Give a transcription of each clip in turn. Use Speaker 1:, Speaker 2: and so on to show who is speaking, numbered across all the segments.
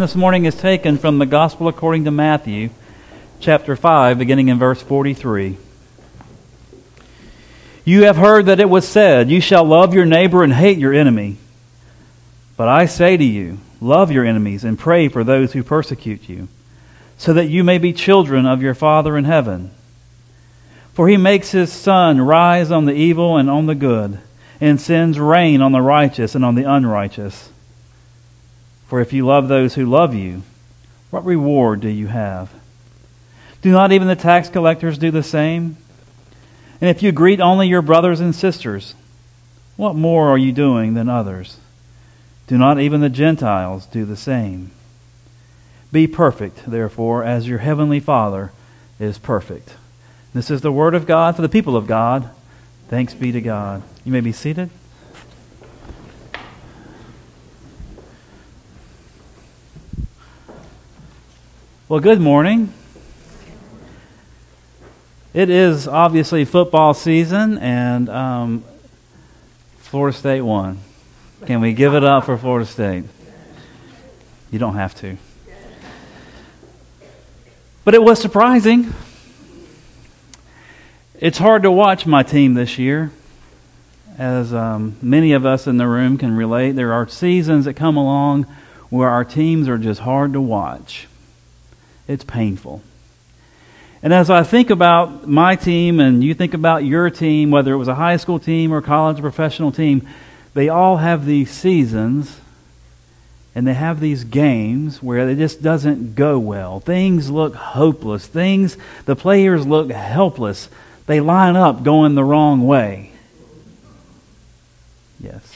Speaker 1: this morning is taken from the Gospel according to Matthew, chapter 5, beginning in verse 43. You have heard that it was said, You shall love your neighbor and hate your enemy. But I say to you, love your enemies and pray for those who persecute you, so that you may be children of your Father in heaven. For he makes his sun rise on the evil and on the good, and sends rain on the righteous and on the unrighteous. For if you love those who love you, what reward do you have? Do not even the tax collectors do the same? And if you greet only your brothers and sisters, what more are you doing than others? Do not even the Gentiles do the same? Be perfect, therefore, as your heavenly Father is perfect. This is the word of God for the people of God. Thanks be to God. You may be seated. Well, good morning. It is obviously football season, and um, Florida State won. Can we give it up for Florida State? You don't have to. But it was surprising. It's hard to watch my team this year. As um, many of us in the room can relate, there are seasons that come along where our teams are just hard to watch. It's painful. And as I think about my team and you think about your team, whether it was a high school team or college or professional team, they all have these seasons and they have these games where it just doesn't go well. Things look hopeless. Things, the players look helpless. They line up going the wrong way. Yes.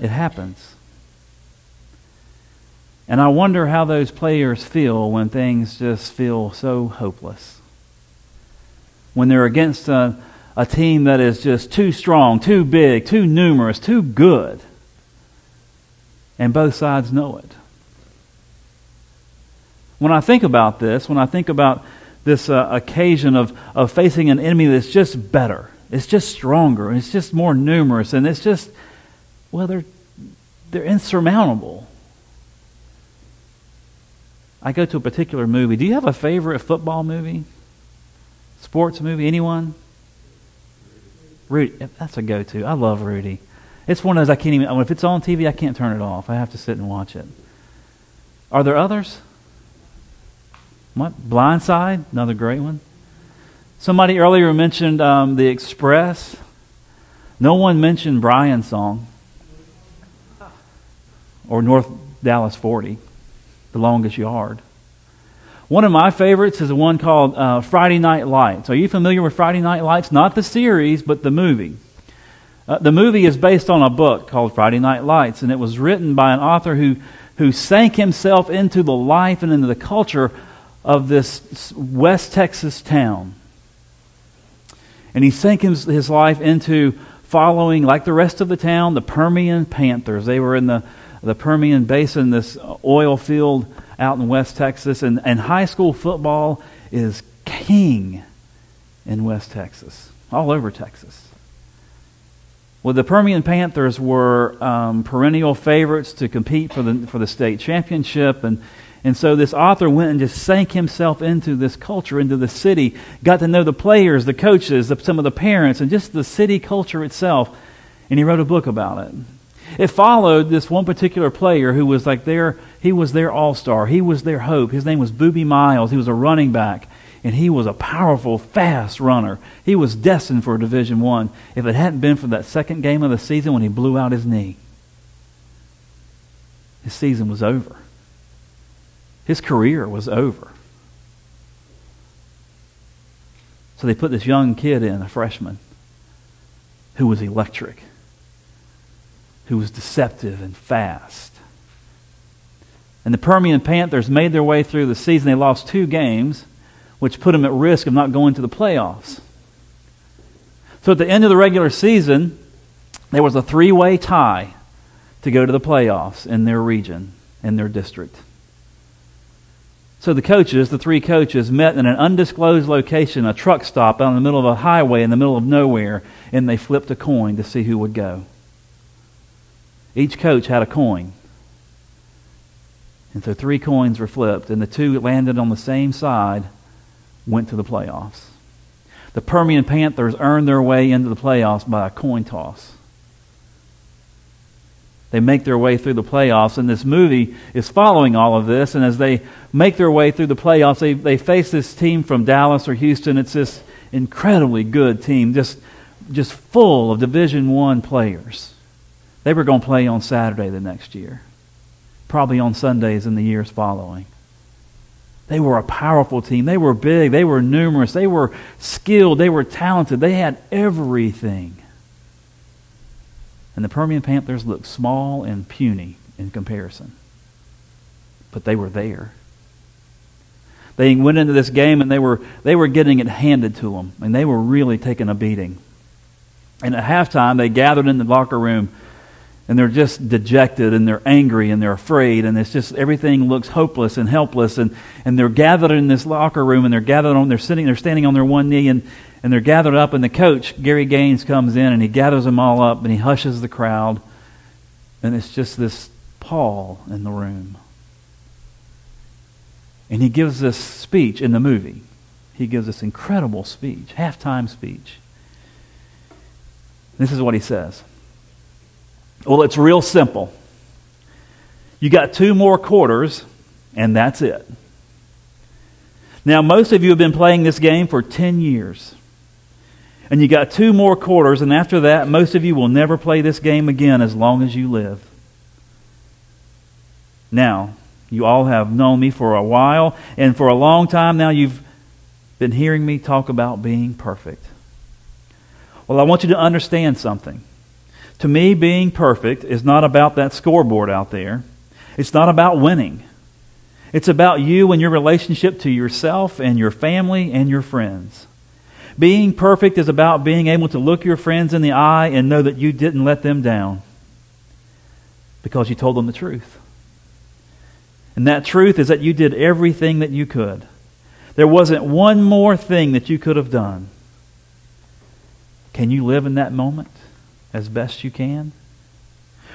Speaker 1: It happens. And I wonder how those players feel when things just feel so hopeless. When they're against a, a team that is just too strong, too big, too numerous, too good. And both sides know it. When I think about this, when I think about this uh, occasion of, of facing an enemy that's just better, it's just stronger, and it's just more numerous, and it's just, well, they're, they're insurmountable. I go to a particular movie. Do you have a favorite football movie? Sports movie? Anyone? Rudy. That's a go to. I love Rudy. It's one of those I can't even, if it's on TV, I can't turn it off. I have to sit and watch it. Are there others? What? Blindside? Another great one. Somebody earlier mentioned um, The Express. No one mentioned Brian's song or North Dallas 40 the longest yard. One of my favorites is the one called uh, Friday Night Lights. Are you familiar with Friday Night Lights? Not the series, but the movie. Uh, the movie is based on a book called Friday Night Lights, and it was written by an author who, who sank himself into the life and into the culture of this West Texas town. And he sank his, his life into following, like the rest of the town, the Permian Panthers. They were in the the Permian Basin, this oil field out in West Texas, and, and high school football is king in West Texas, all over Texas. Well, the Permian Panthers were um, perennial favorites to compete for the, for the state championship, and, and so this author went and just sank himself into this culture, into the city, got to know the players, the coaches, the, some of the parents, and just the city culture itself, and he wrote a book about it. It followed this one particular player who was like their, he was their all star. He was their hope. His name was Boobie Miles. He was a running back, and he was a powerful, fast runner. He was destined for Division One. If it hadn't been for that second game of the season when he blew out his knee, his season was over. His career was over. So they put this young kid in, a freshman, who was electric who was deceptive and fast. And the Permian Panthers made their way through the season. They lost two games, which put them at risk of not going to the playoffs. So at the end of the regular season, there was a three way tie to go to the playoffs in their region, in their district. So the coaches, the three coaches, met in an undisclosed location, a truck stop out in the middle of a highway in the middle of nowhere, and they flipped a coin to see who would go. Each coach had a coin. And so three coins were flipped, and the two that landed on the same side went to the playoffs. The Permian Panthers earned their way into the playoffs by a coin toss. They make their way through the playoffs, and this movie is following all of this. And as they make their way through the playoffs, they, they face this team from Dallas or Houston. It's this incredibly good team, just, just full of Division One players. They were going to play on Saturday the next year, probably on Sundays in the years following. They were a powerful team. They were big. They were numerous. They were skilled. They were talented. They had everything. And the Permian Panthers looked small and puny in comparison. But they were there. They went into this game and they were, they were getting it handed to them. And they were really taking a beating. And at halftime, they gathered in the locker room and they're just dejected and they're angry and they're afraid. And it's just everything looks hopeless and helpless. And, and they're gathered in this locker room and they're gathered on they're sitting they're standing on their one knee and, and they're gathered up. And the coach gary gaines comes in and he gathers them all up and he hushes the crowd. And it's just this pall in the room. And he gives this speech in the movie. He gives this incredible speech halftime speech. This is what he says well, it's real simple. You got two more quarters, and that's it. Now, most of you have been playing this game for 10 years. And you got two more quarters, and after that, most of you will never play this game again as long as you live. Now, you all have known me for a while, and for a long time now, you've been hearing me talk about being perfect. Well, I want you to understand something. To me, being perfect is not about that scoreboard out there. It's not about winning. It's about you and your relationship to yourself and your family and your friends. Being perfect is about being able to look your friends in the eye and know that you didn't let them down because you told them the truth. And that truth is that you did everything that you could. There wasn't one more thing that you could have done. Can you live in that moment? As best you can?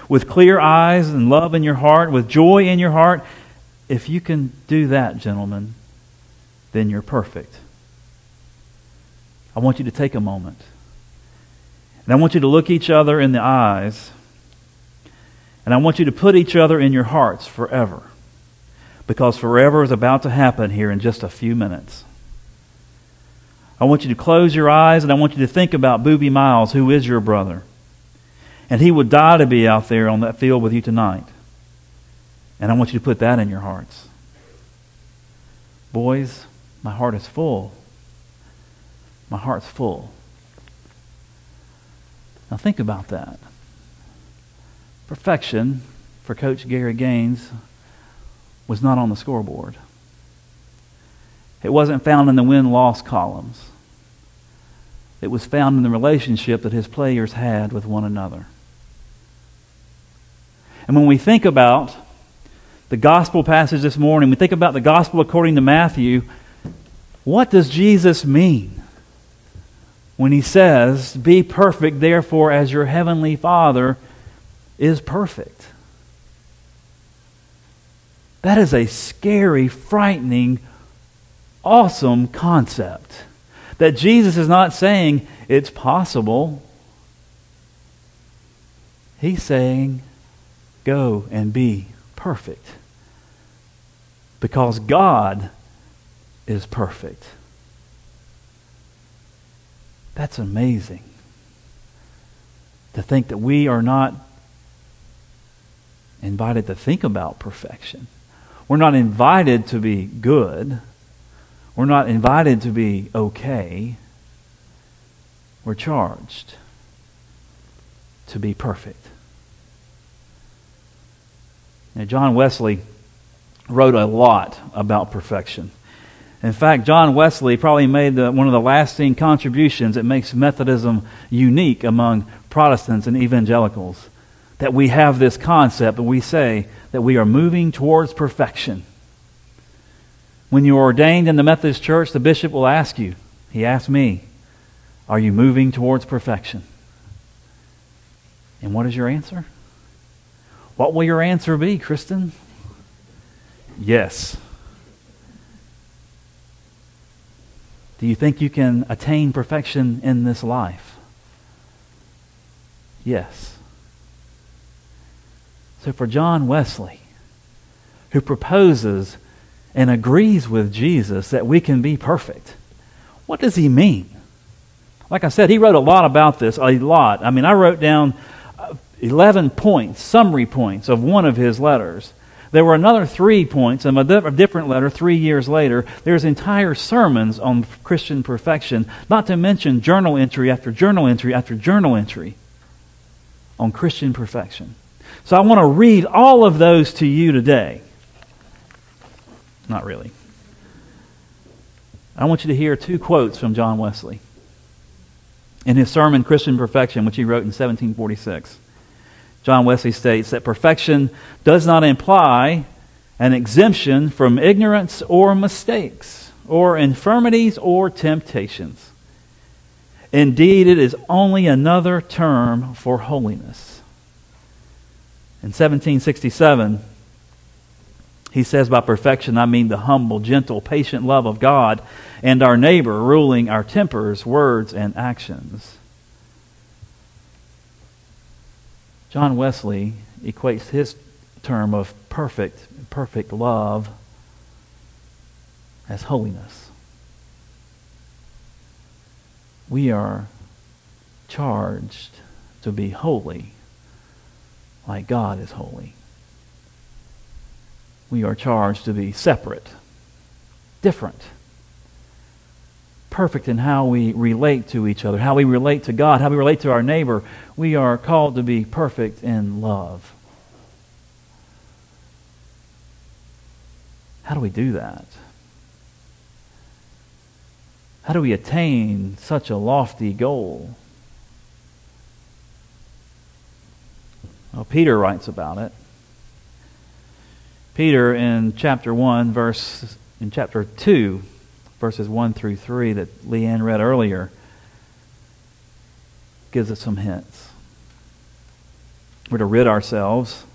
Speaker 1: With clear eyes and love in your heart, with joy in your heart, if you can do that, gentlemen, then you're perfect. I want you to take a moment. And I want you to look each other in the eyes. And I want you to put each other in your hearts forever. Because forever is about to happen here in just a few minutes. I want you to close your eyes and I want you to think about Boobie Miles, who is your brother. And he would die to be out there on that field with you tonight. And I want you to put that in your hearts. Boys, my heart is full. My heart's full. Now think about that. Perfection for Coach Gary Gaines was not on the scoreboard. It wasn't found in the win loss columns. It was found in the relationship that his players had with one another. And when we think about the gospel passage this morning, we think about the gospel according to Matthew, what does Jesus mean when he says, Be perfect, therefore, as your heavenly Father is perfect? That is a scary, frightening, awesome concept. That Jesus is not saying it's possible. He's saying Go and be perfect. Because God is perfect. That's amazing. To think that we are not invited to think about perfection. We're not invited to be good. We're not invited to be okay. We're charged to be perfect. Now, John Wesley wrote a lot about perfection. In fact, John Wesley probably made the, one of the lasting contributions that makes Methodism unique among Protestants and evangelicals. That we have this concept and we say that we are moving towards perfection. When you're ordained in the Methodist Church, the bishop will ask you, he asked me, Are you moving towards perfection? And what is your answer? What will your answer be, Kristen? Yes. Do you think you can attain perfection in this life? Yes. So for John Wesley, who proposes and agrees with Jesus that we can be perfect, what does he mean? Like I said, he wrote a lot about this, a lot. I mean, I wrote down 11 points, summary points of one of his letters. There were another three points in a different letter three years later. There's entire sermons on Christian perfection, not to mention journal entry after journal entry after journal entry on Christian perfection. So I want to read all of those to you today. Not really. I want you to hear two quotes from John Wesley in his sermon, Christian Perfection, which he wrote in 1746. John Wesley states that perfection does not imply an exemption from ignorance or mistakes, or infirmities or temptations. Indeed, it is only another term for holiness. In 1767, he says, By perfection, I mean the humble, gentle, patient love of God and our neighbor, ruling our tempers, words, and actions. John Wesley equates his term of perfect, perfect love as holiness. We are charged to be holy like God is holy. We are charged to be separate, different, perfect in how we relate to each other, how we relate to God, how we relate to our neighbor. We are called to be perfect in love. How do we do that? How do we attain such a lofty goal? Well, Peter writes about it. Peter in chapter 1, verse in chapter 2, verses 1 through 3 that Leanne read earlier, gives us some hints. We're to rid ourselves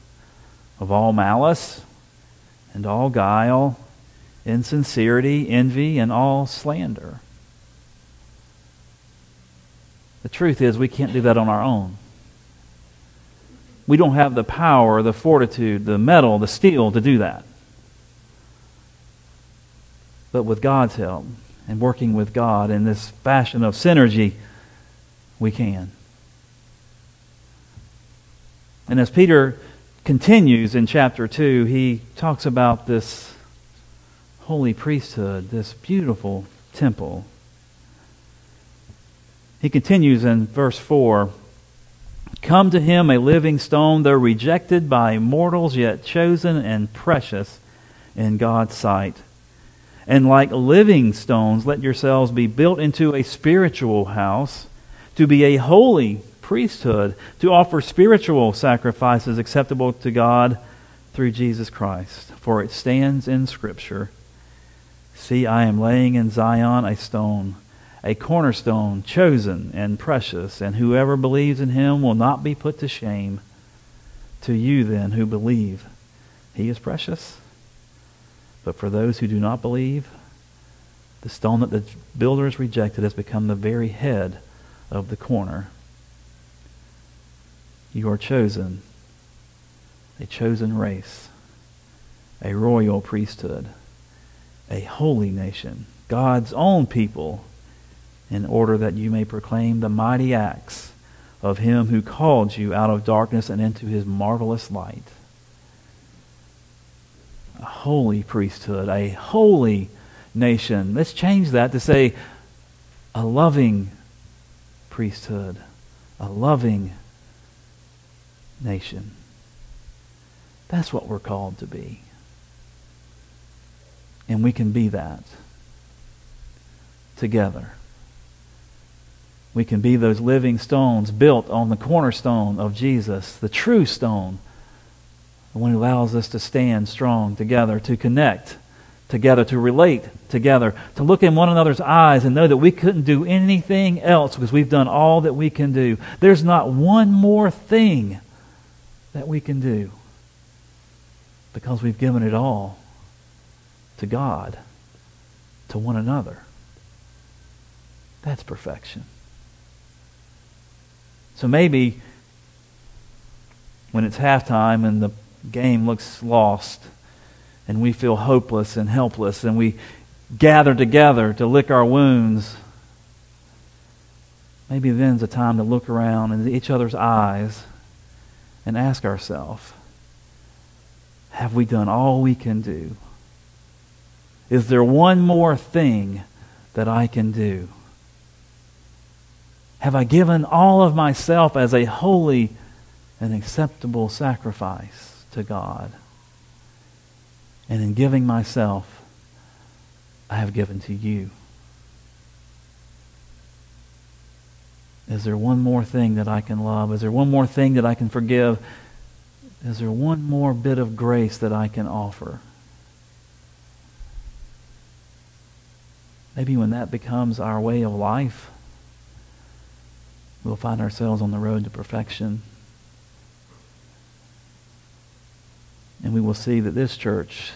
Speaker 1: of all malice and all guile, insincerity, envy, and all slander. The truth is, we can't do that on our own. We don't have the power, the fortitude, the metal, the steel to do that. But with God's help and working with God in this fashion of synergy, we can. And as Peter continues in chapter 2, he talks about this holy priesthood, this beautiful temple. He continues in verse 4 Come to him a living stone, though rejected by mortals, yet chosen and precious in God's sight. And like living stones, let yourselves be built into a spiritual house, to be a holy priesthood, to offer spiritual sacrifices acceptable to God through Jesus Christ. For it stands in Scripture See, I am laying in Zion a stone a cornerstone, chosen and precious, and whoever believes in him will not be put to shame. To you, then, who believe, he is precious. But for those who do not believe, the stone that the builders rejected has become the very head of the corner. You are chosen, a chosen race, a royal priesthood, a holy nation, God's own people in order that you may proclaim the mighty acts of him who called you out of darkness and into his marvelous light. A holy priesthood, a holy nation. Let's change that to say a loving priesthood, a loving nation. That's what we're called to be. And we can be that together. We can be those living stones built on the cornerstone of Jesus, the true stone, the one who allows us to stand strong together, to connect together, to relate together, to look in one another's eyes and know that we couldn't do anything else because we've done all that we can do. There's not one more thing that we can do. Because we've given it all to God, to one another. That's perfection. So maybe when it's halftime and the game looks lost and we feel hopeless and helpless and we gather together to lick our wounds, maybe then's a time to look around in each other's eyes and ask ourselves, have we done all we can do? Is there one more thing that I can do? Have I given all of myself as a holy and acceptable sacrifice to God? And in giving myself, I have given to you. Is there one more thing that I can love? Is there one more thing that I can forgive? Is there one more bit of grace that I can offer? Maybe when that becomes our way of life, we'll find ourselves on the road to perfection. And we will see that this church,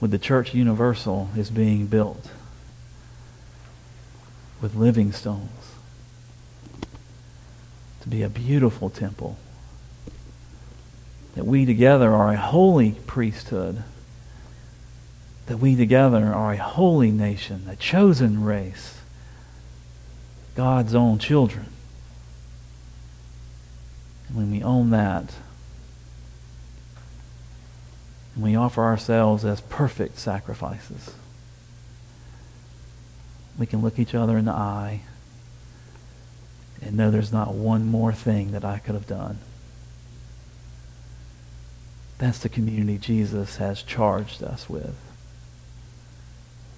Speaker 1: with the church universal, is being built with living stones to be a beautiful temple. That we together are a holy priesthood. That we together are a holy nation, a chosen race God's own children. And when we own that, and we offer ourselves as perfect sacrifices, we can look each other in the eye and know there's not one more thing that I could have done. That's the community Jesus has charged us with.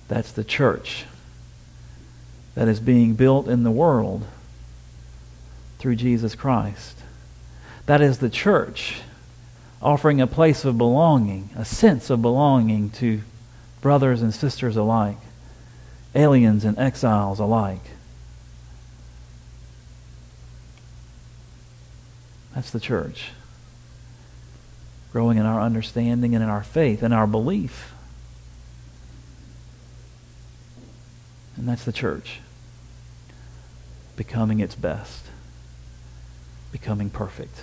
Speaker 1: That's the church that is being built in the world through Jesus Christ. That is the church offering a place of belonging, a sense of belonging to brothers and sisters alike, aliens and exiles alike. That's the church. Growing in our understanding and in our faith and our belief. And that's the church. Becoming its best. Becoming perfect.